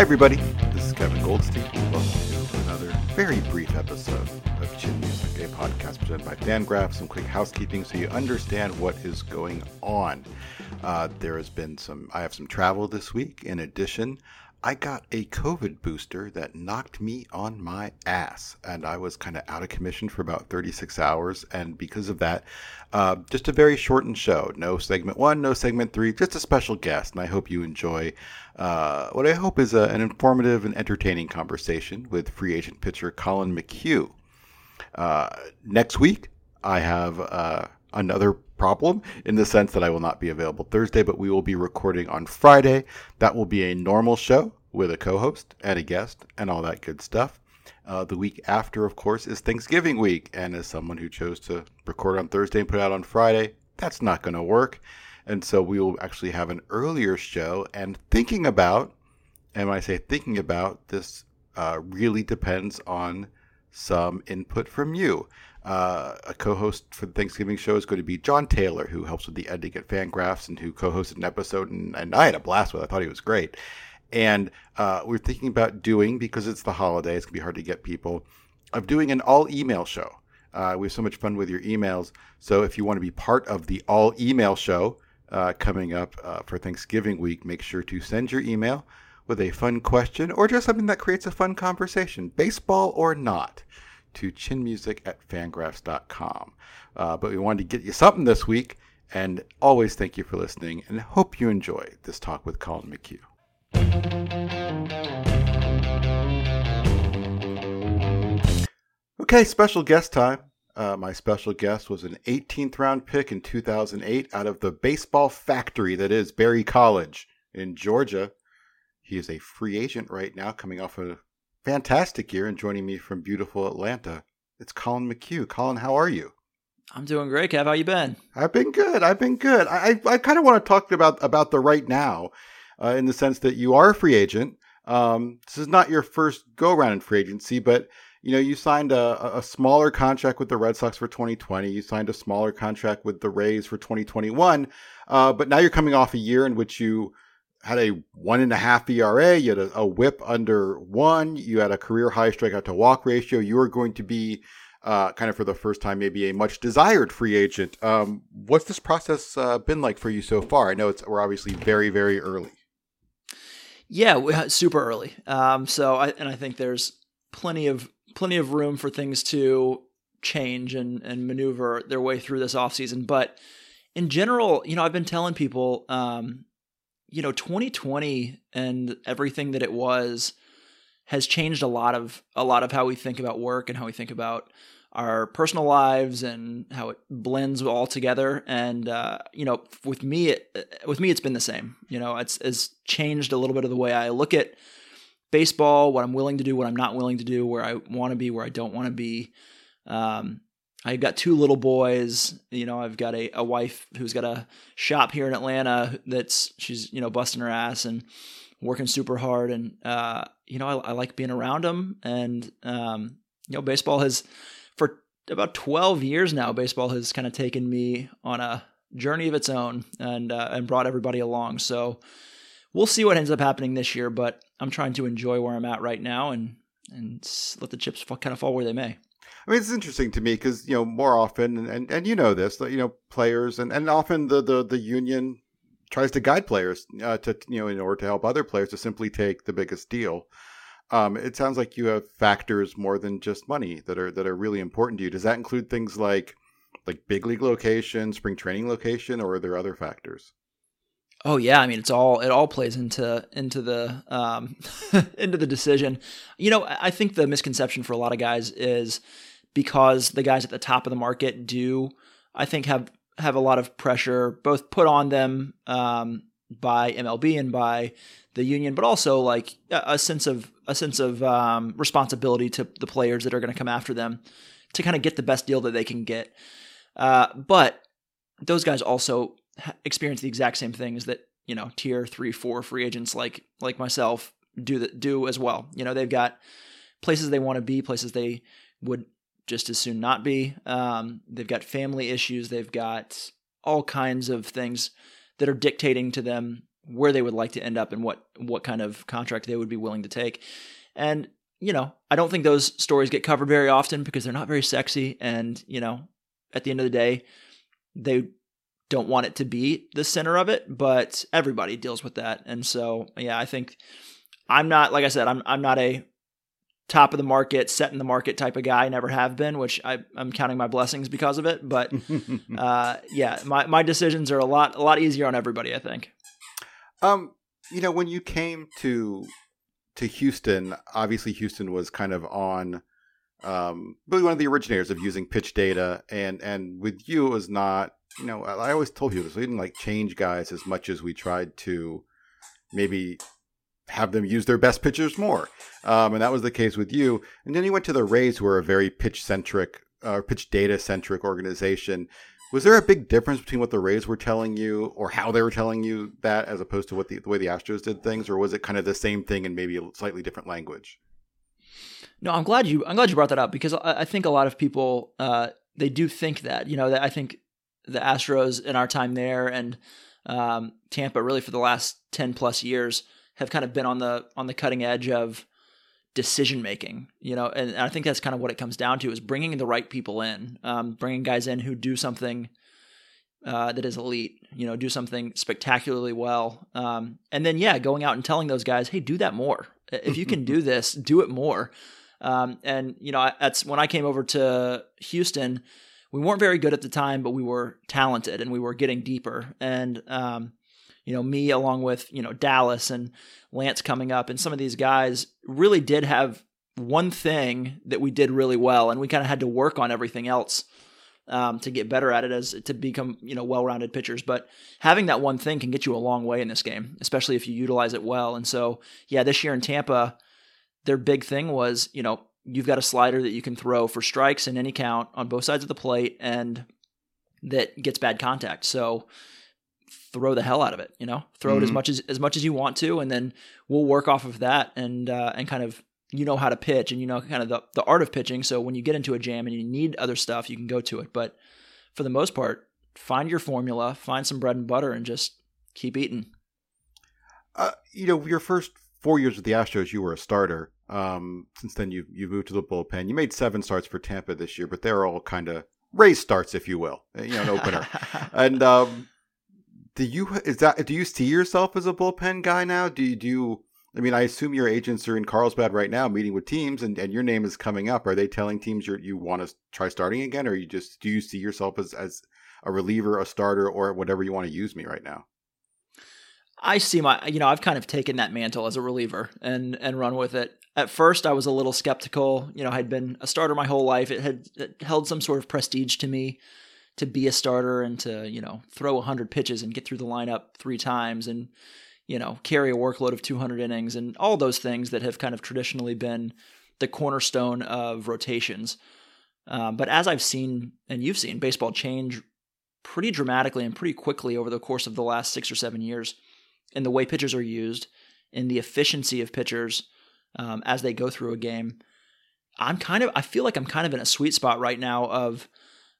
Hi, everybody. This is Kevin Goldstein. Welcome to another very brief episode of Chin Music, a podcast presented by Fangraph. Some quick housekeeping so you understand what is going on. Uh, there has been some, I have some travel this week. In addition, I got a COVID booster that knocked me on my ass, and I was kind of out of commission for about 36 hours. And because of that, uh, just a very shortened show. No segment one, no segment three, just a special guest. And I hope you enjoy uh, what I hope is a, an informative and entertaining conversation with free agent pitcher Collin McHugh. Uh, next week, I have uh, another problem in the sense that I will not be available Thursday, but we will be recording on Friday. That will be a normal show with a co host and a guest and all that good stuff. Uh, the week after, of course, is Thanksgiving week. And as someone who chose to record on Thursday and put out on Friday, that's not going to work. And so we will actually have an earlier show. And thinking about, and when I say thinking about, this uh, really depends on some input from you. Uh, a co-host for the Thanksgiving show is going to be John Taylor, who helps with the editing at Fangraphs and who co-hosted an episode, and, and I had a blast with. it. I thought he was great. And uh, we're thinking about doing because it's the holiday. It's gonna be hard to get people. Of doing an all email show. Uh, we have so much fun with your emails. So if you want to be part of the all email show uh, coming up uh, for Thanksgiving week, make sure to send your email with a fun question or just something that creates a fun conversation, baseball or not, to chinmusic at fangraphs.com. Uh, but we wanted to get you something this week. And always thank you for listening and hope you enjoy this talk with Collin McHugh. Okay, special guest time. Uh, my special guest was an 18th round pick in 2008 out of the baseball factory that is Berry College in Georgia. He is a free agent right now, coming off a fantastic year and joining me from beautiful Atlanta. It's Collin McHugh. Collin, how are you? I'm doing great, Kev. How have you been? I've been good. I've been good. I I, I kind of want to talk about about the right now, uh, in the sense that you are a free agent. Um, this is not your first go around in free agency, but you know you signed a, a smaller contract with the Red Sox for 2020. You signed a smaller contract with the Rays for 2021. Uh, but now you're coming off a year in which you had a one and a half ERA. You had a, a WHIP under one. You had a career high strikeout to walk ratio. You are going to be uh, kind of for the first time, maybe a much desired free agent. Um, what's this process uh, been like for you so far? I know it's we're obviously very very early. Yeah, we- super early. Um, so I and I think there's plenty of plenty of room for things to change and and maneuver their way through this offseason. But in general, you know, I've been telling people, um, you know, 2020 and everything that it was has changed a lot of a lot of how we think about work and how we think about our personal lives and how it blends all together. And uh, you know with me it, with me it's been the same. You know it's it's changed a little bit of the way i look at baseball what i'm willing to do what i'm not willing to do where i want to be where i don't want to be. Um, i've got two little boys you know i've got a, a wife who's got a shop here in atlanta that's she's you know busting her ass and working super hard and uh, you know I, I like being around them and um, you know baseball has for about 12 years now baseball has kind of taken me on a journey of its own and uh, and brought everybody along. So we'll see what ends up happening this year but i'm trying to enjoy where i'm at right now and and let the chips kind of fall where they may I mean, it's interesting to me because you know more often, and, and, and you know this, you know players, and, and often the, the, the union tries to guide players uh, to you know in order to help other players to simply take the biggest deal. Um, it sounds like you have factors more than just money that are that are really important to you. Does that include things like like big league location, spring training location, or are there other factors? Oh yeah, I mean it's all it all plays into into the um, into the decision. You know, I think the misconception for a lot of guys is because the guys at the top of the market do, I think have have a lot of pressure both put on them um, by MLB and by the union, but also like a, a sense of a sense of um, responsibility to the players that are going to come after them to kind of get the best deal that they can get. Uh, but those guys also experience the exact same things that you know tier three, four free agents like like myself do that do as well. You know they've got places they want to be, places they would just as soon not be. Um, they've got family issues. They've got all kinds of things that are dictating to them where they would like to end up and what what kind of contract they would be willing to take. And you know, I don't think those stories get covered very often because they're not very sexy. And you know, at the end of the day, they don't want it to be the center of it, but everybody deals with that. And so, yeah, I think I'm not like I said, I'm I'm not a top of the market, set in the market type of guy. I never have been, which I, am counting my blessings because of it. But uh, yeah, my, my decisions are a lot a lot easier on everybody. I think. Um, you know, when you came to to Houston, obviously Houston was kind of on um, really one of the originators of using pitch data, and and with you it was not. You know, I always told you this. We didn't like change guys as much as we tried to maybe have them use their best pitchers more. Um, and that was the case with you. And then you went to the Rays, who are a very pitch centric, uh, pitch data centric organization. Was there a big difference between what the Rays were telling you or how they were telling you that as opposed to what the, the way the Astros did things? Or was it kind of the same thing in maybe a slightly different language? No, I'm glad you I'm glad you brought that up because I, I think a lot of people uh, they do think that you know that I think the Astros in our time there and um, Tampa really for the last ten plus years have kind of been on the on the cutting edge of decision making you know and, i think that's kind of what it comes down to is bringing the right people in um, bringing guys in who do something uh, that is elite you know do something spectacularly well um, and then yeah going out and telling those guys hey do that more. If you can do this do it more. Um, and you know that's when i came over to houston we weren't very good at the time but we were talented and we were getting deeper. And um, you know, me along with, you know, Dallas and Lance coming up and some of these guys really did have one thing that we did really well and we kind of had to work on everything else um, to get better at it as to become, you know, well-rounded pitchers. But having that one thing can get you a long way in this game, especially if you utilize it well. And so, yeah, this year in Tampa, their big thing was, you know, you've got a slider that you can throw for strikes in any count on both sides of the plate and that gets bad contact. So throw the hell out of it. You know, throw mm-hmm. it as mm-hmm. much as as much as you want to, and then we'll work off of that and uh, and kind of you know how to pitch and you know kind of the the art of pitching. So when you get into a jam and you need other stuff, you can go to it. But for the most part, find your formula, find some bread and butter, and just keep eating. Uh, you know, your first four years with the Astros, you were a starter. Um, since then, you you moved to the bullpen. You made seven starts for Tampa this year, but they're all kind of Rays starts, if you will. You know, an opener. and um, do you is that do you see yourself as a bullpen guy now? Do you do you, I mean, I assume your agents are in Carlsbad right now meeting with teams and, and your name is coming up. Are they telling teams you you want to try starting again or you just do you see yourself as as a reliever, a starter or whatever you want to use me right now? I see my you know, I've kind of taken that mantle as a reliever and and run with it. At first I was a little skeptical, you know, I'd been a starter my whole life. It had it held some sort of prestige to me to be a starter and to you know throw 100 pitches and get through the lineup three times and you know carry a workload of 200 innings and all those things that have kind of traditionally been the cornerstone of rotations. Um, but as I've seen and you've seen baseball change pretty dramatically and pretty quickly over the course of the last six or seven years in the way pitchers are used, in the efficiency of pitchers um, as they go through a game. I'm kind of I feel like I'm kind of in a sweet spot right now of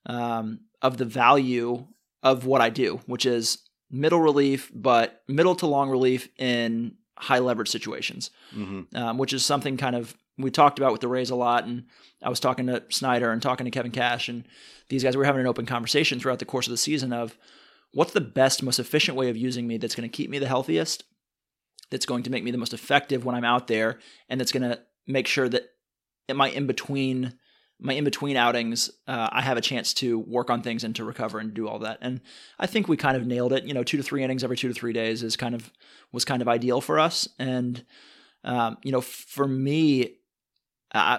um, of the value of what I do, which is middle relief, but middle to long relief in high leverage situations, mm-hmm. um, which is something kind of we talked about with the Rays a lot. And I was talking to Snyder and talking to Kevin Cash, and these guys were having an open conversation throughout the course of the season of what's the best, most efficient way of using me that's going to keep me the healthiest, that's going to make me the most effective when I'm out there, and that's going to make sure that in my in between my in between outings, uh, I have a chance to work on things and to recover and do all that. And I think we kind of nailed it. You know, two to three innings every two to three days is kind of was kind of ideal for us. And um, you know, for me,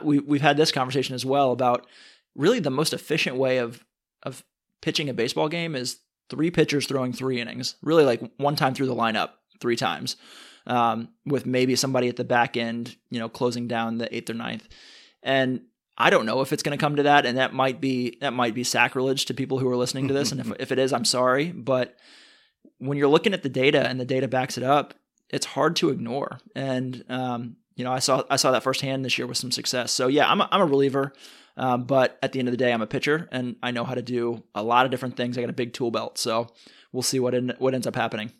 we we've had this conversation as well about really the most efficient way of of pitching a baseball game is three pitchers throwing three innings. Really, like one time through the lineup, three times, um, with maybe somebody at the back end, you know, closing down the eighth or ninth. And I don't know if it's going to come to that, and that might be that might be sacrilege to people who are listening to this. and if if it is, I'm sorry, but when you're looking at the data and the data backs it up, it's hard to ignore. And um, you know, I saw I saw that firsthand this year with some success. So yeah, I'm a, I'm a reliever, um, but at the end of the day, I'm a pitcher, and I know how to do a lot of different things. I got a big tool belt, so we'll see what in, what ends up happening.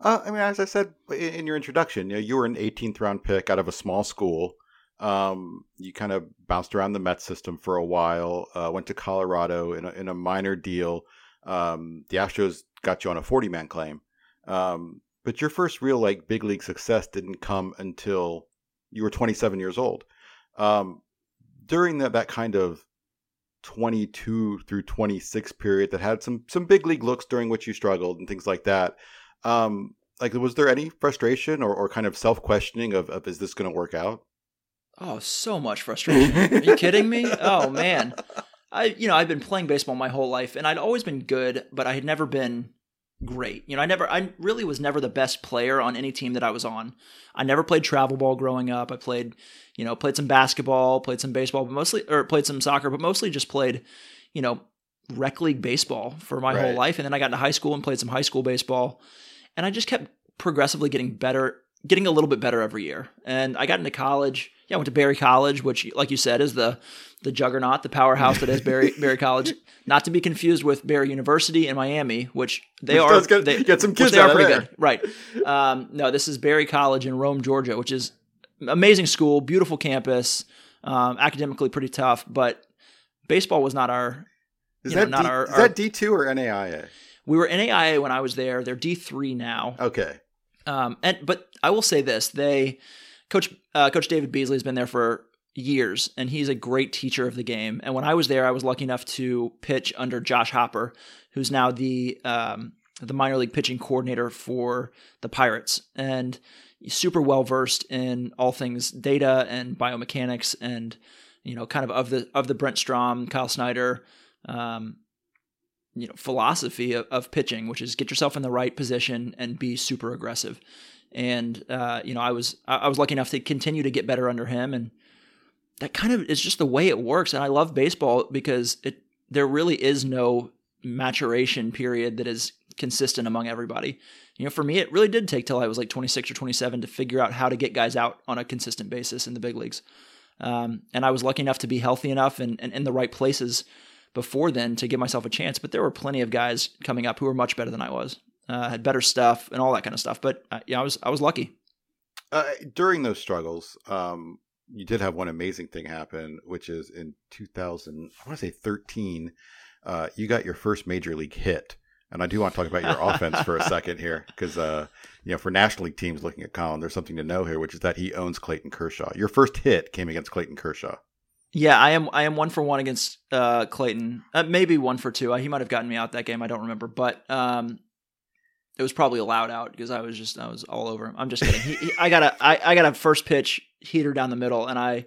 Uh, I mean, as I said in your introduction, you, know, you were an 18th round pick out of a small school. Um, you kind of bounced around the Met system for a while. Uh, went to Colorado in a, in a minor deal. Um, the Astros got you on a 40 man claim. Um, but your first real like big league success didn't come until you were 27 years old. Um, during that that kind of 22 through 26 period that had some some big league looks during which you struggled and things like that. Um, like was there any frustration or, or kind of self questioning of, of is this going to work out? Oh, so much frustration. Are you kidding me? Oh man. I you know, I've been playing baseball my whole life and I'd always been good, but I had never been great. You know, I never I really was never the best player on any team that I was on. I never played travel ball growing up. I played, you know, played some basketball, played some baseball, but mostly or played some soccer, but mostly just played, you know, rec league baseball for my Right. whole life and then I got into high school and played some high school baseball. And I just kept progressively getting better, getting a little bit better every year. And I got into college. Yeah, I went to Berry College, which, like you said, is the the juggernaut, the powerhouse that is Berry Berry College. Not to be confused with Barry University in Miami, which they Which are does get- they, get some kids they out are of pretty there. good, right? Um, no, this is Berry College in Rome, Georgia, which is amazing school, beautiful campus, um, academically pretty tough, but baseball was not our. Is you know, that not D, our- is our- that D two or NAIA? We were NAIA when I was there. They're D three now. Okay, Um, and but I will say this: they, Coach uh, Coach David Beasley has been there for years, and he's a great teacher of the game. And when I was there, I was lucky enough to pitch under Josh Hopper, who's now the um, the minor league pitching coordinator for the Pirates, and super well versed in all things data and biomechanics, and you know, kind of of the of the Brent Strom, Kyle Snyder. Um, you know philosophy of, of pitching, which is get yourself in the right position and be super aggressive. And uh, you know, I was I was lucky enough to continue to get better under him, and that kind of is just the way it works. And I love baseball because it there really is no maturation period that is consistent among everybody. You know, for me, it really did take till I was like 26 or 27 to figure out how to get guys out on a consistent basis in the big leagues. Um, and I was lucky enough to be healthy enough and in the right places before then to give myself a chance. But there were plenty of guys coming up who were much better than I was, uh, had better stuff and all that kind of stuff. But uh, yeah, I was I was lucky. uh, during those struggles, um, you did have one amazing thing happen, which is in 2000, I want to say 13, uh, you got your first major league hit. And I do want to talk about your offense for a second here, because uh, you know, for National League teams looking at Collin, there's something to know here, which is that he owns Clayton Kershaw. Your first hit came against Clayton Kershaw. Yeah, I am I am one for one against uh, Clayton. Uh, maybe one for two. Uh, he might have gotten me out that game. I don't remember, but um, it was probably allowed out because I was just I was all over him. I'm just kidding. he, he, I got a I, I got a first pitch heater down the middle, and I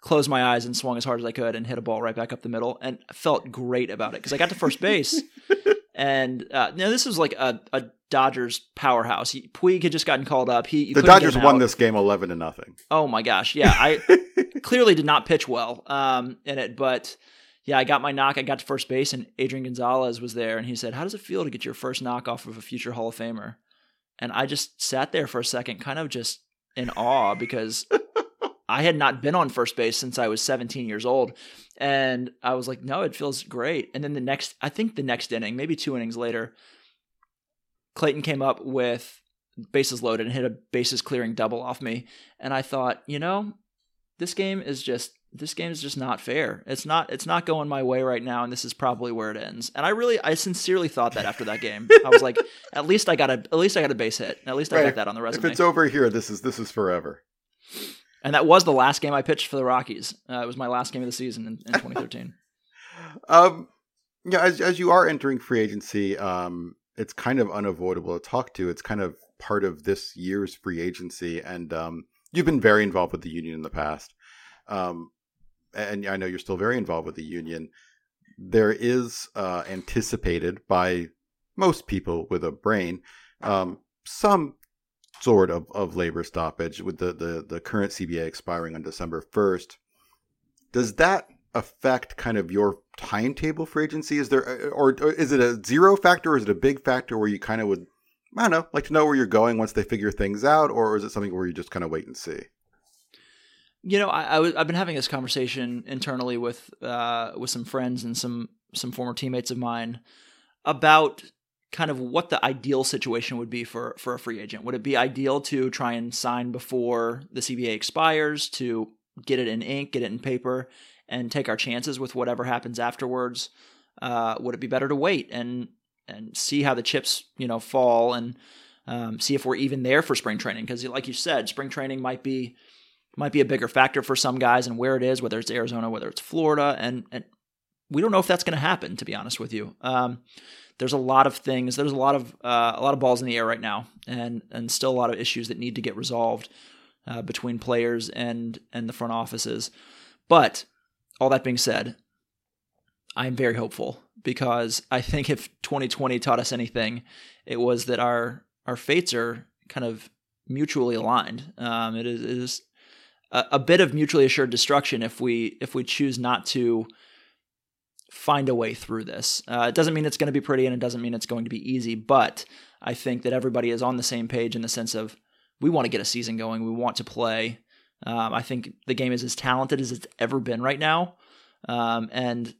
closed my eyes and swung as hard as I could and hit a ball right back up the middle, and felt great about it because I got to first base. And uh, now this was like a, a Dodgers powerhouse. He, Puig had just gotten called up. He you The Dodgers won this game 11 to nothing. Oh my gosh, yeah. I clearly did not pitch well um, in it, but yeah, I got my knock. I got to first base, and Adrian Gonzalez was there, and he said, "How does it feel to get your first knock off of a future Hall of Famer?" And I just sat there for a second, kind of just in awe because I had not been on first base since I was 17 years old, and I was like, "No, it feels great." And then the next, I think the next inning, maybe two innings later, Clayton came up with bases loaded and hit a bases clearing double off me, and I thought, you know, this game is just this game is just not fair. It's not it's not going my way right now, and this is probably where it ends. And I really I sincerely thought that after that game. I was like, at least I got a at least I got a base hit. At least I Right. got that on the resume. If it's over here, this is this is forever. And that was the last game I pitched for the Rockies. Uh, it was my last game of the season in, in 2013. um, yeah, as as you are entering free agency, um, it's kind of unavoidable to talk to. It's kind of part of this year's free agency, and um, you've been very involved with the union in the past. Um, and I know you're still very involved with the union. There is uh, anticipated by most people with a brain um, some sort of, of labor stoppage with the, the, the current CBA expiring on December 1st. Does that affect kind of your timetable for agency? Is there, uh, or, or is it a zero factor or is it a big factor where you kind of would, I don't know, like to know where you're going once they figure things out, or is it something where you just kind of wait and see? You know, I, I w- I've been having this conversation internally with uh, with some friends and some some former teammates of mine about kind of what the ideal situation would be for for a free agent. Would it be ideal to try and sign before the CBA expires to get it in ink, get it in paper, and take our chances with whatever happens afterwards? Uh, would it be better to wait and and see how the chips you know fall and um, see if we're even there for spring training? Because like you said, spring training might be might be a bigger factor for some guys and where it is, whether it's Arizona, whether it's Florida, and and we don't know if that's going to happen. To be honest with you, um, there's a lot of things. There's a lot of uh, a lot of balls in the air right now, and and still a lot of issues that need to get resolved uh, between players and and the front offices. But all that being said, I'm very hopeful because I think if 2020 taught us anything, it was that our our fates are kind of mutually aligned. Um, it is, it is a, a bit of mutually assured destruction if we if we choose not to find a way through this. Uh, it doesn't mean it's going to be pretty, and it doesn't mean it's going to be easy. But I think that everybody is on the same page in the sense of we want to get a season going. We want to play. Um, I think the game is as talented as it's ever been right now, um, and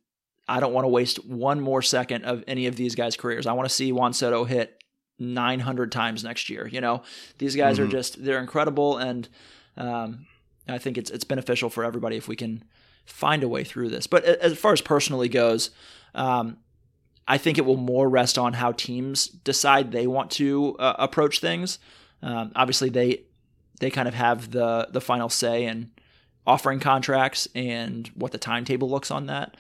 I don't want to waste one more second of any of these guys' careers. I want to see Juan Soto hit 900 times next year. You know, these guys mm-hmm. are just they're incredible, and um, I think it's it's beneficial for everybody if we can find a way through this. But as far as personally goes, um, I think it will more rest on how teams decide they want to uh, approach things. Um, obviously, they they kind of have the the final say in offering contracts and what the timetable looks on that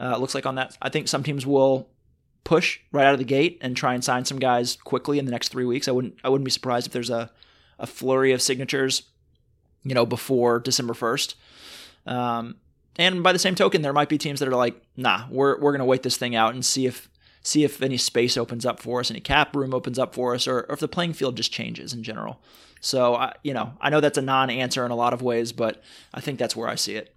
uh, looks like on that. I think some teams will push right out of the gate and try and sign some guys quickly in the next three weeks. I wouldn't I wouldn't be surprised if there's a a flurry of signatures you know, before December 1st. Um, and by the same token, there might be teams that are like, nah, we're, we're going to wait this thing out and see if, see if any space opens up for us, any cap room opens up for us, or, or if the playing field just changes in general. So, I, you know, I know that's a non answer in a lot of ways, but I think that's where I see it.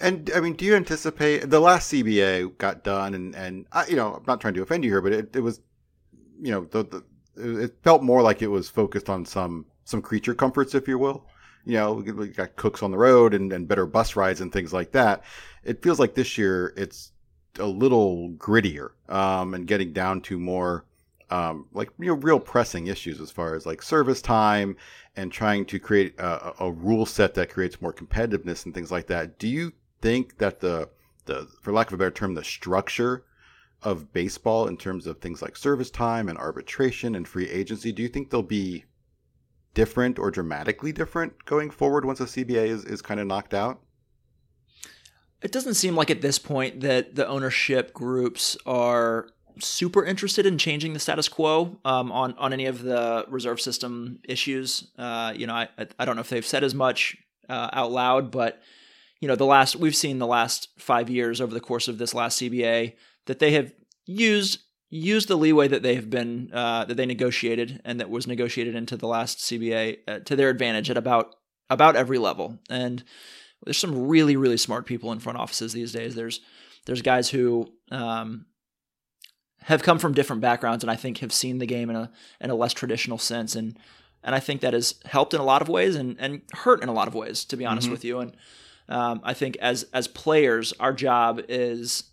And I mean, do you anticipate the last CBA got done, and and I, you know, I'm not trying to offend you here, but it, it was, you know, the, the it felt more like it was focused on some some creature comforts, if you will you know, we got cooks on the road and, and better bus rides and things like that. It feels like this year it's a little grittier um, and getting down to more um, like you know, real pressing issues as far as like service time and trying to create a, a, rule set that creates more competitiveness and things like that. Do you think that the the for lack of a better term, the structure of baseball in terms of things like service time and arbitration and free agency, do you think there'll be different or dramatically different going forward once a CBA is, is kind of knocked out? It doesn't seem like at this point that the ownership groups are super interested in changing the status quo um, on on any of the reserve system issues. Uh, you know, I I don't know if they've said as much uh, out loud, but you know, the last we've seen the last five years over the course of this last CBA that they have used use the leeway that they have been uh, that they negotiated and that was negotiated into the last CBA uh, to their advantage at about about every level. And there's some really really smart people in front offices these days. There's there's guys who um, have come from different backgrounds and I think have seen the game in a in a less traditional sense and and I think that has helped in a lot of ways and and hurt in a lot of ways to be honest mm-hmm. with you and um, I think as as players our job is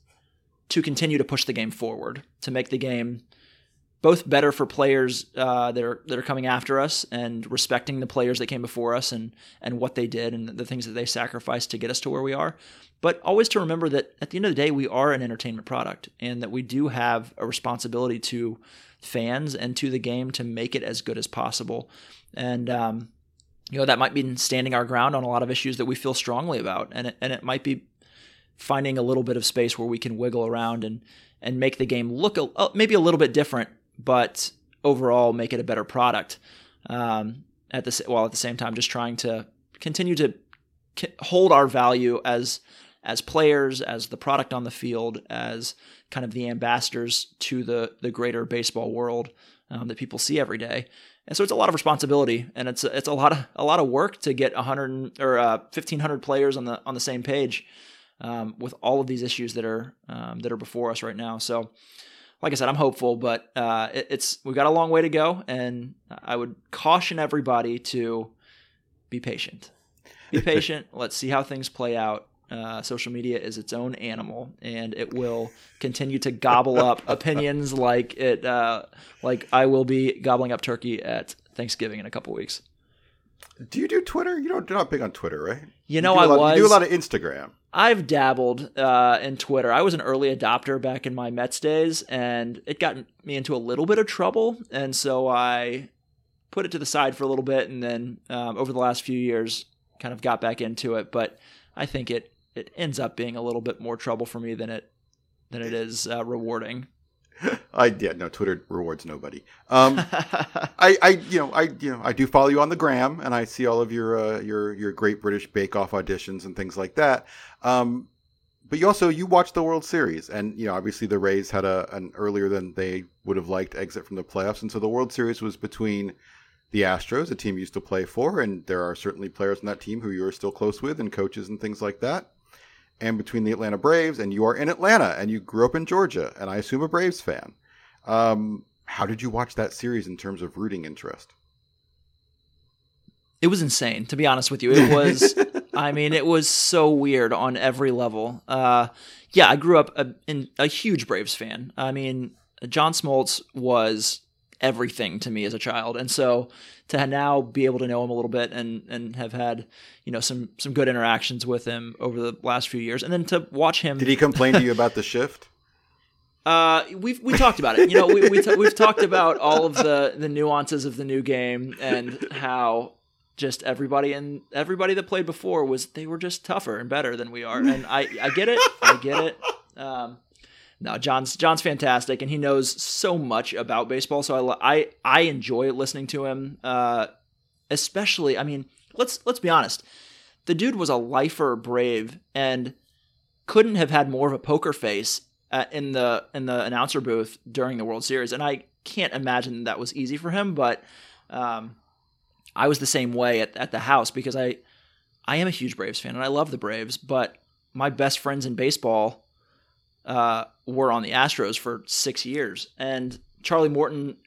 to continue to push the game forward, to make the game both better for players uh, that are that are coming after us and respecting the players that came before us and and what they did and the things that they sacrificed to get us to where we are. But always to remember that at the end of the day, we are an entertainment product and that we do have a responsibility to fans and to the game to make it as good as possible. And um, you know that might mean standing our ground on a lot of issues that we feel strongly about, and it, and it might be finding a little bit of space where we can wiggle around and and make the game look a, uh, maybe a little bit different, but overall make it a better product. Um, at the while at the same time, just trying to continue to hold our value as as players, as the product on the field, as kind of the ambassadors to the the greater baseball world um, that people see every day. And so it's a lot of responsibility, and it's a, it's a lot of a lot of work to get 100 or uh, 1500 players on the on the same page um, with all of these issues that are um, that are before us right now. So, like I said, I'm hopeful, but uh, it, it's we've got a long way to go, and I would caution everybody to be patient. Be patient. Let's see how things play out. Uh, social media is its own animal, and it will continue to gobble up opinions like it, uh, like I will be gobbling up turkey at Thanksgiving in a couple weeks. Do you do Twitter? You don't. You're not big on Twitter, right? You know, you I lot, was. You do a lot of Instagram. I've dabbled uh, in Twitter. I was an early adopter back in my Mets days, and it got me into a little bit of trouble, and so I put it to the side for a little bit, and then um, over the last few years, kind of got back into it. But I think it it ends up being a little bit more trouble for me than it than it is uh, rewarding. I yeah no Twitter rewards nobody. Um, I I you know I you know I do follow you on the gram and I see all of your uh, your your Great British Bake Off auditions and things like that. Um, but you also you watched the World Series and you know obviously the Rays had a an earlier than they would have liked exit from the playoffs and so the World Series was between the Astros, a team you used to play for, and there are certainly players on that team who you are still close with and coaches and things like that and between the Atlanta Braves, and you are in Atlanta, and you grew up in Georgia, and I assume a Braves fan. Um, how did you watch that series in terms of rooting interest? It was insane, to be honest with you. It was, I mean, it was so weird on every level. Uh, yeah, I grew up a, in a huge Braves fan. I mean, John Smoltz was everything to me as a child, and so to now be able to know him a little bit and and have had you know some some good interactions with him over the last few years, and then to watch him. Did he complain to you about the shift? Uh, we've we talked about it. You know, we, we t- we've talked about all of the the nuances of the new game and how just everybody and everybody that played before was they were just tougher and better than we are. And I I get it. I get it. Um, no, John's John's fantastic, and he knows so much about baseball. So I I, I enjoy listening to him. Uh, especially, I mean, let's let's be honest. The dude was a lifer brave and couldn't have had more of a poker face uh, in the in the announcer booth during the World Series, and I can't imagine that was easy for him. But um, I was the same way at, at the house because I I am a huge Braves fan and I love the Braves, but my best friends in baseball uh, were on the Astros for six years, and Charlie Morton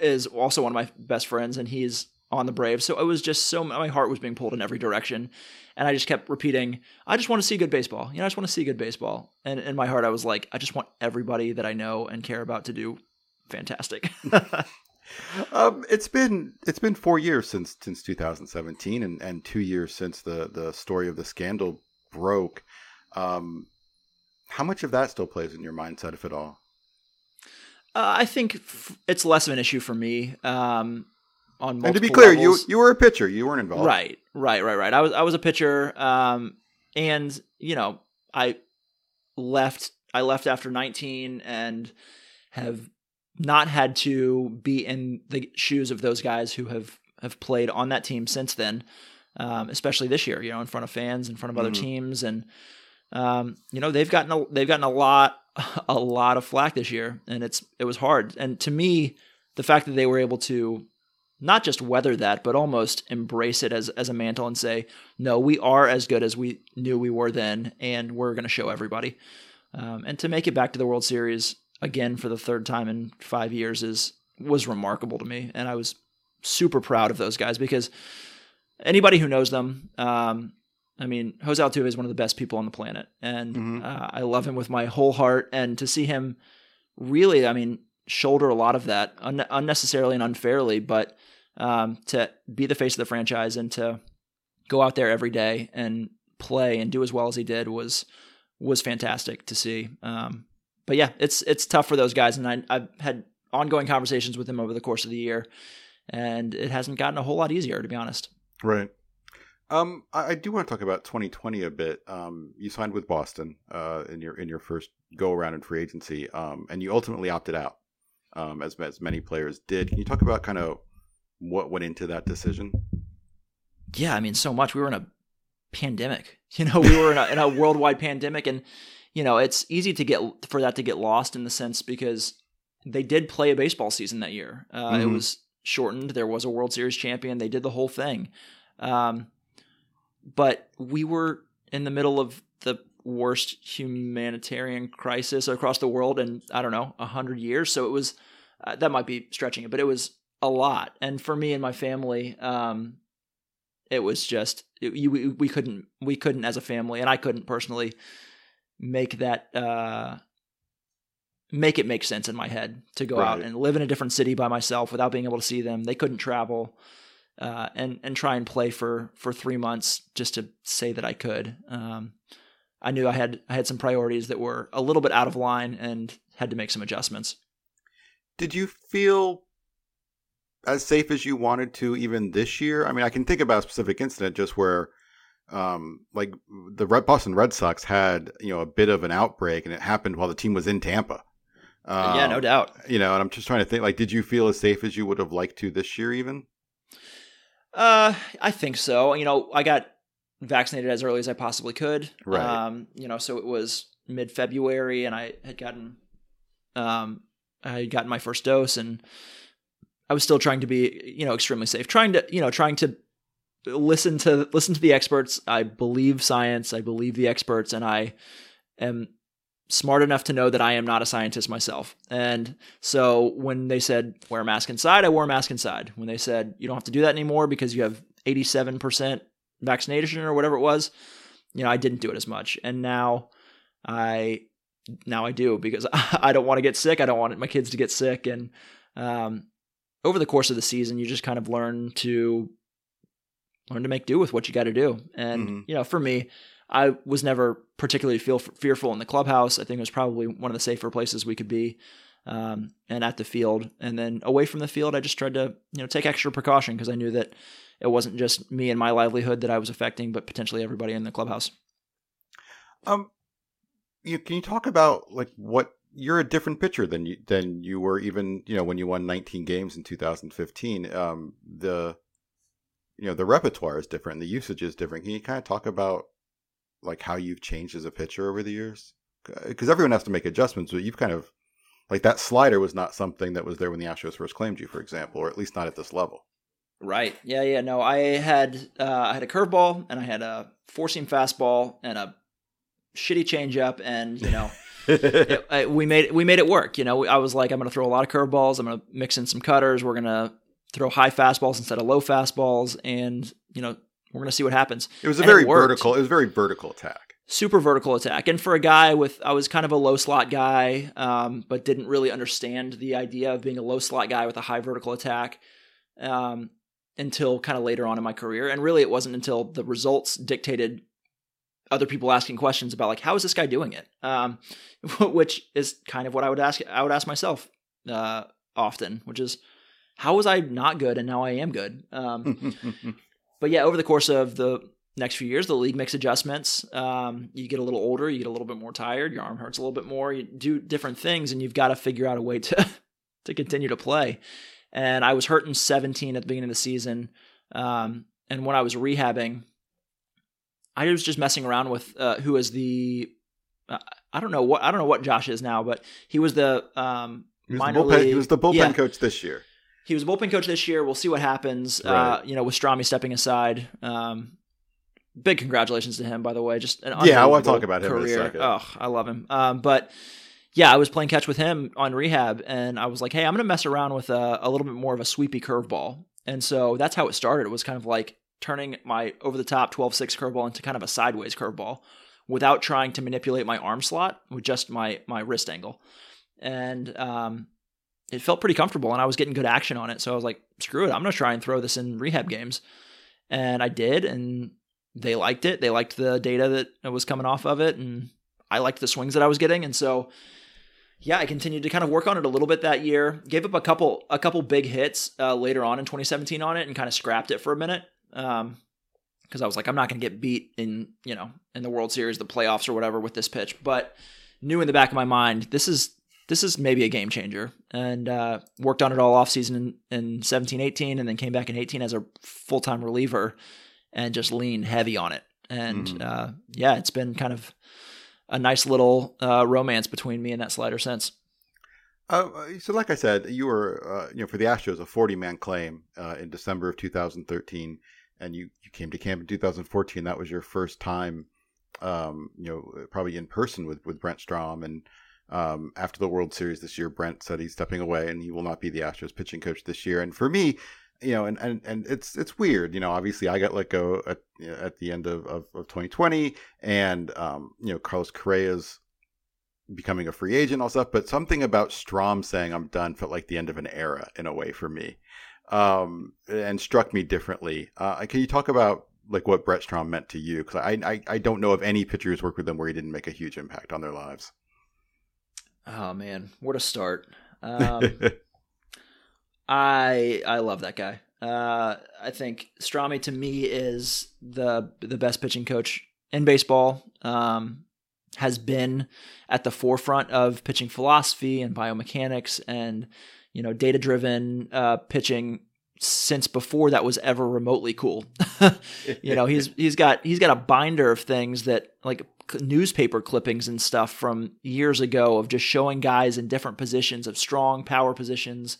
is also one of my best friends, and he's on the Braves. So it was just so my heart was being pulled in every direction, and I just kept repeating, "I just want to see good baseball. You know, I just want to see good baseball." And in my heart, I was like, "I just want everybody that I know and care about to do fantastic." um, it's been it's been four years since since 2017, and and two years since the the story of the scandal broke. Um, how much of that still plays in your mindset, if at all? Uh, I think f- it's less of an issue for me. Um, on and to be clear, levels. you you were a pitcher, you weren't involved. Right, right, right, right. I was I was a pitcher, um, and you know I left I left after 19 and have not had to be in the shoes of those guys who have have played on that team since then, um, especially this year. You know, in front of fans, in front of other mm-hmm. teams, and um, you know they've gotten a, they've gotten a lot a lot of flack this year, and it's it was hard. And to me, the fact that they were able to not just weather that, but almost embrace it as as a mantle and say, no, we are as good as we knew we were then, and we're going to show everybody. Um, and to make it back to the World Series again for the third time in five years is was remarkable to me, and I was super proud of those guys because anybody who knows them, um, I mean, Jose Altuve is one of the best people on the planet, and mm-hmm. uh, I love him with my whole heart. And to see him really, I mean, shoulder a lot of that un- unnecessarily and unfairly, but um, to be the face of the franchise and to go out there every day and play and do as well as he did was was fantastic to see. Um, but yeah, it's it's tough for those guys, and I, I've had ongoing conversations with him over the course of the year, and it hasn't gotten a whole lot easier, to be honest. Right. Um, I, I do want to talk about 2020 a bit. Um, you signed with Boston uh, in your in your first go around in free agency, um, and you ultimately opted out, um, as as many players did. Can you talk about kind of what went into that decision? Yeah, I mean, so much. We were in a pandemic. You know, we were in a, in a worldwide pandemic, and you know, it's easy to get for that to get lost in the sense because they did play a baseball season that year. Uh, It Mhm. was shortened. There was a World Series champion. They did the whole thing. Um, but we were in the middle of the worst humanitarian crisis across the world in I don't know a hundred years. So it was uh, that might be stretching it, but it was a lot. And for me and my family, um, it was just it, you, we, we couldn't we couldn't as a family, and I couldn't personally make that uh, make it make sense in my head to go out and live in a different city by myself without being able to see them. They couldn't travel. Uh, and and try and play for for three months just to say that I could. Um, I knew I had I had some priorities that were a little bit out of line and had to make some adjustments. Did you feel as safe as you wanted to even this year? I mean, I can think about a specific incident just where, um, like the Red Boston Red Sox had you know a bit of an outbreak, and it happened while the team was in Tampa. yeah, no Um, doubt. You know, and I'm just trying to think. Like, did you feel as safe as you would have liked to this year, even? Uh, I think so. You know, I got vaccinated as early as I possibly could. Right. Um, you know, so it was mid February, and I had gotten, um, I had gotten my first dose, and I was still trying to be, you know, extremely safe. Trying to, you know, trying to listen to listen to the experts. I believe science. I believe the experts, and I am smart enough to know that I am not a scientist myself. And so when they said wear a mask inside, I wore a mask inside. When they said you don't have to do that anymore because you have 87% vaccination or whatever it was, you know, I didn't do it as much. And now I now I do because I don't want to get sick. I don't want my kids to get sick and um over the course of the season you just kind of learn to learn to make do with what you got to do. And Mhm. you know, for me, I was never particularly feel fearful in the clubhouse. I think it was probably one of the safer places we could be, um, and at the field. And then away from the field, I just tried to you know take extra precaution because I knew that it wasn't just me and my livelihood that I was affecting, but potentially everybody in the clubhouse. Um, you can you talk about like what you're a different pitcher than you than you were even you know when you won 19 games in 2015. Um, the you know the repertoire is different, the usage is different. Can you kind of talk about like how you've changed as a pitcher over the years? Because everyone has to make adjustments, but you've kind of like that slider was not something that was there when the Astros first claimed you, for example, or at least not at this level. Right. Yeah. Yeah. No, I had uh, I had a curveball and I had a four seam fastball and a shitty changeup, and you know. it, I, we made we made it work. You know, I was like, I'm going to throw a lot of curveballs. I'm going to mix in some cutters. We're going to throw high fastballs instead of low fastballs, and you know, we're going to see what happens. It was a And very worked. vertical. It was a very vertical attack. Super vertical attack, and for a guy with, I was kind of a low slot guy, um, but didn't really understand the idea of being a low slot guy with a high vertical attack. Um, until kind of later on in my career, and really, it wasn't until the results dictated other people asking questions about like how is this guy doing it um, which is kind of what i would ask i would ask myself uh, often which is how was i not good and now i am good um, but yeah over the course of the next few years the league makes adjustments um, you get a little older you get a little bit more tired your arm hurts a little bit more you do different things and you've got to figure out a way to to continue to play and i was hurt in 17 at the beginning of the season um, and when i was rehabbing I was just messing around with uh, who is the uh, I don't know what I don't know what Josh is now, but he was the um, He was, the bullpen, league. he was the bullpen yeah, coach this year. He was a bullpen coach this year. We'll see what happens. Uh, you know, with Strami stepping aside. Um, big congratulations to him, by the way. Just an Yeah, I wanna talk about him in a career. second. Oh, I love him. Um, but yeah, I was playing catch with him on rehab, and I was like, hey, I'm going to mess around with a, a little bit more of a sweepy curveball. And so that's how it started. It was kind of like turning my over the top 12 6 curveball into kind of a sideways curveball without trying to manipulate my arm slot with just my my wrist angle. And um, it felt pretty comfortable and I was getting good action on it. So I was like, screw it, I'm to try and throw this in rehab games. And I did. And they liked it. They liked the data that was coming off of it. And I liked the swings that I was getting. And so, yeah, I continued to kind of work on it a little bit that year. Gave up a couple, a couple big hits uh, later on in 2017 on it and kind of scrapped it for a minute. Um, because I was like, I'm not going to get beat in you know in the World Series, the playoffs, or whatever with this pitch. But knew in the back of my mind, this is this is maybe a game changer, and uh, worked on it all off season in, in 17, 18, and then came back in 18 as a full time reliever, and just leaned heavy on it. And Mhm. uh, yeah, it's been kind of a nice little uh, romance between me and that slider since. Uh, so, like I said, you were, uh, you know, for the Astros, a 40 man claim uh, in December of 2013, and you, you came to camp in 2014. That was your first time, um, you know, probably in person with, with Brent Strom. And um, after the World Series this year, Brent said he's stepping away and he will not be the Astros pitching coach this year. And for me, you know, and, and, and it's it's weird, you know. Obviously, I got let go at at the end of, of, of 2020, and um, you know, Carlos Correa's becoming a free agent, all stuff. But something about Strom saying I'm done felt like the end of an era in a way for me, um, and struck me differently. Uh, can you talk about like what Brent Strom meant to you? Because I, I I don't know of any pitcher who's worked with him where he didn't make a huge impact on their lives. Oh man, where to start? Um, I I love that guy. Uh, I think Strami to me is the the best pitching coach in baseball. Um, has been at the forefront of pitching philosophy and biomechanics and you know data driven uh, pitching since before that was ever remotely cool. you know he's he's got he's got a binder of things that like newspaper clippings and stuff from years ago of just showing guys in different positions of strong power positions.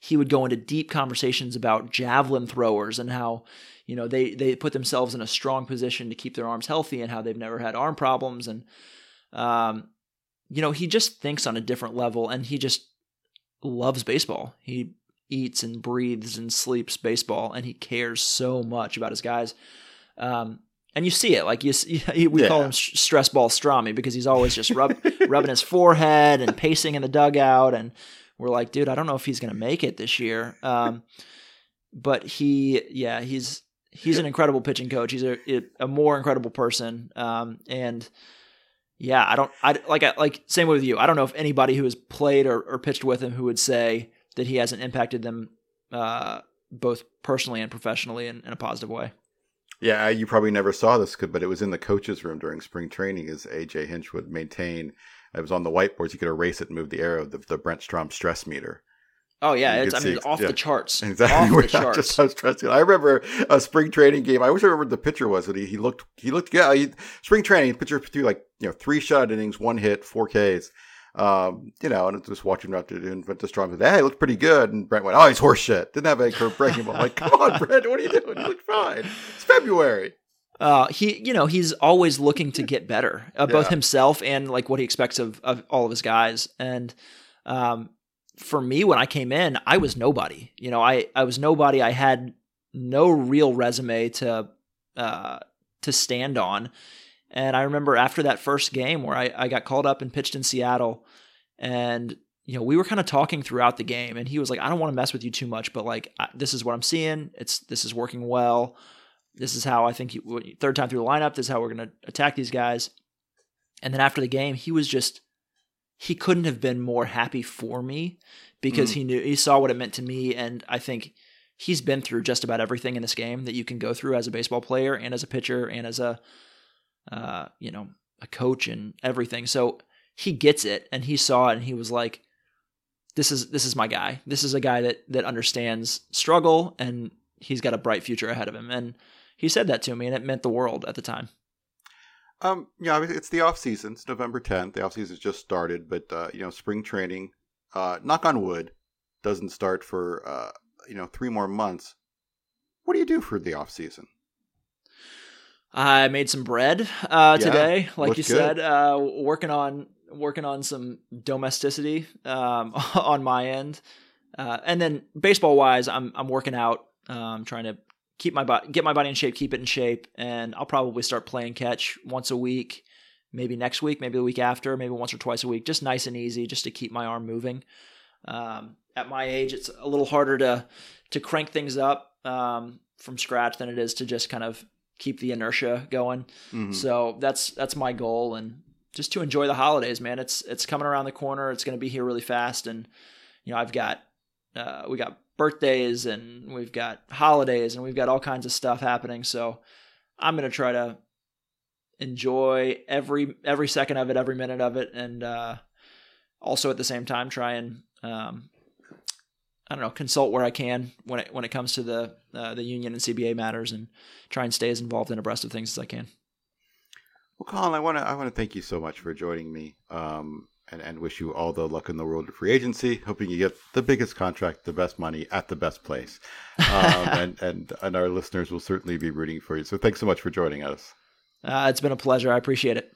He would go into deep conversations about javelin throwers and how you know they they put themselves in a strong position to keep their arms healthy and how they've never had arm problems. And um you know he just thinks on a different level and he just loves baseball. He eats and breathes and sleeps baseball and he cares so much about his guys. Um and you see it like you see, we call him stress ball Strami because he's always just rub, rubbing his forehead and pacing in the dugout and we're like dude i don't know if he's going to make it this year. Um but he yeah he's he's an incredible pitching coach. He's a a more incredible person. Um and yeah i don't i like I, like same with you. I don't know if anybody who has played or, or pitched with him who would say that he hasn't impacted them uh both personally and professionally in, in a positive way Yeah, you probably never saw this, but it was in the coaches' room during spring training. As AJ Hinch would maintain, it was on the whiteboards. You could erase it and move the arrow. The, the Brent Strom stress meter. oh yeah it's i mean see- off yeah. the charts Exactly. off the charts just how stressful. I remember a spring training game. I wish I remembered the pitcher was. but he, he looked he looked yeah. He, spring training pitcher threw like you know three shot innings, one hit, four Ks. Um, you know, and just watching there and went to Strom and said, "Hey, he looked pretty good." And Brent went, "Oh, he's horseshit. Didn't have any curve breaking ball." I'm like, come on, Brent, what are you doing? You look fine. It's February. uh, he you know he's always looking to get better uh, both himself and like what he expects of, of all of his guys and um, for me when i came in i was nobody you know i i was nobody i had no real resume to uh, to stand on and i remember after that first game where i, I got called up and pitched in seattle and you know we were kind of talking throughout the game and he was like i don't want to mess with you too much but like I, this is what i'm seeing it's this is working well this is how I think you, third time through the lineup. This is how we're going to attack these guys. And then after the game, he was just he couldn't have been more happy for me because Mm. he knew he saw what it meant to me, and I think he's been through just about everything in this game that you can go through as a baseball player and as a pitcher and as a uh, you know a coach and everything. So he gets it, and he saw it, and he was like, "This is this is my guy. This is a guy that that understands struggle, and he's got a bright future ahead of him." And he said that to me, and it meant the world at the time. Um, yeah, it's the off season. It's November 10th. The off season's just started, but uh, you know, spring training, uh, knock on wood, doesn't start for uh, you know three more months. What do you do for the off season? I made some bread uh, Yeah, today, like you good. said. Uh, working on working on some domesticity um, on my end, uh, and then baseball wise, I'm I'm working out, um, trying to keep my body, get my body in shape, keep it in shape, and I'll probably start playing catch once a week, maybe next week, maybe the week after, maybe once or twice a week, just nice and easy, just to keep my arm moving. Um, at my age, it's a little harder to to crank things up um, from scratch than it is to just kind of keep the inertia going. Mhm. So that's that's my goal, and just to enjoy the holidays, man. It's it's coming around the corner. It's going to be here really fast, and you know I've got uh, we got birthdays and we've got holidays and we've got all kinds of stuff happening. So I'm going to try to enjoy every every second of it, every minute of it, and uh, also at the same time try and um, I don't know consult where I can when it when it comes to the uh, the union and CBA matters, and try and stay as involved and abreast of things as I can. Well, Collin, I want to I want to thank you so much for joining me. Um, and, and wish you all the luck in the world of free agency. Hoping you get the biggest contract, the best money at the best place. Um, and, and, and our listeners will certainly be rooting for you. So thanks so much for joining us. Uh, it's been a pleasure. I appreciate it.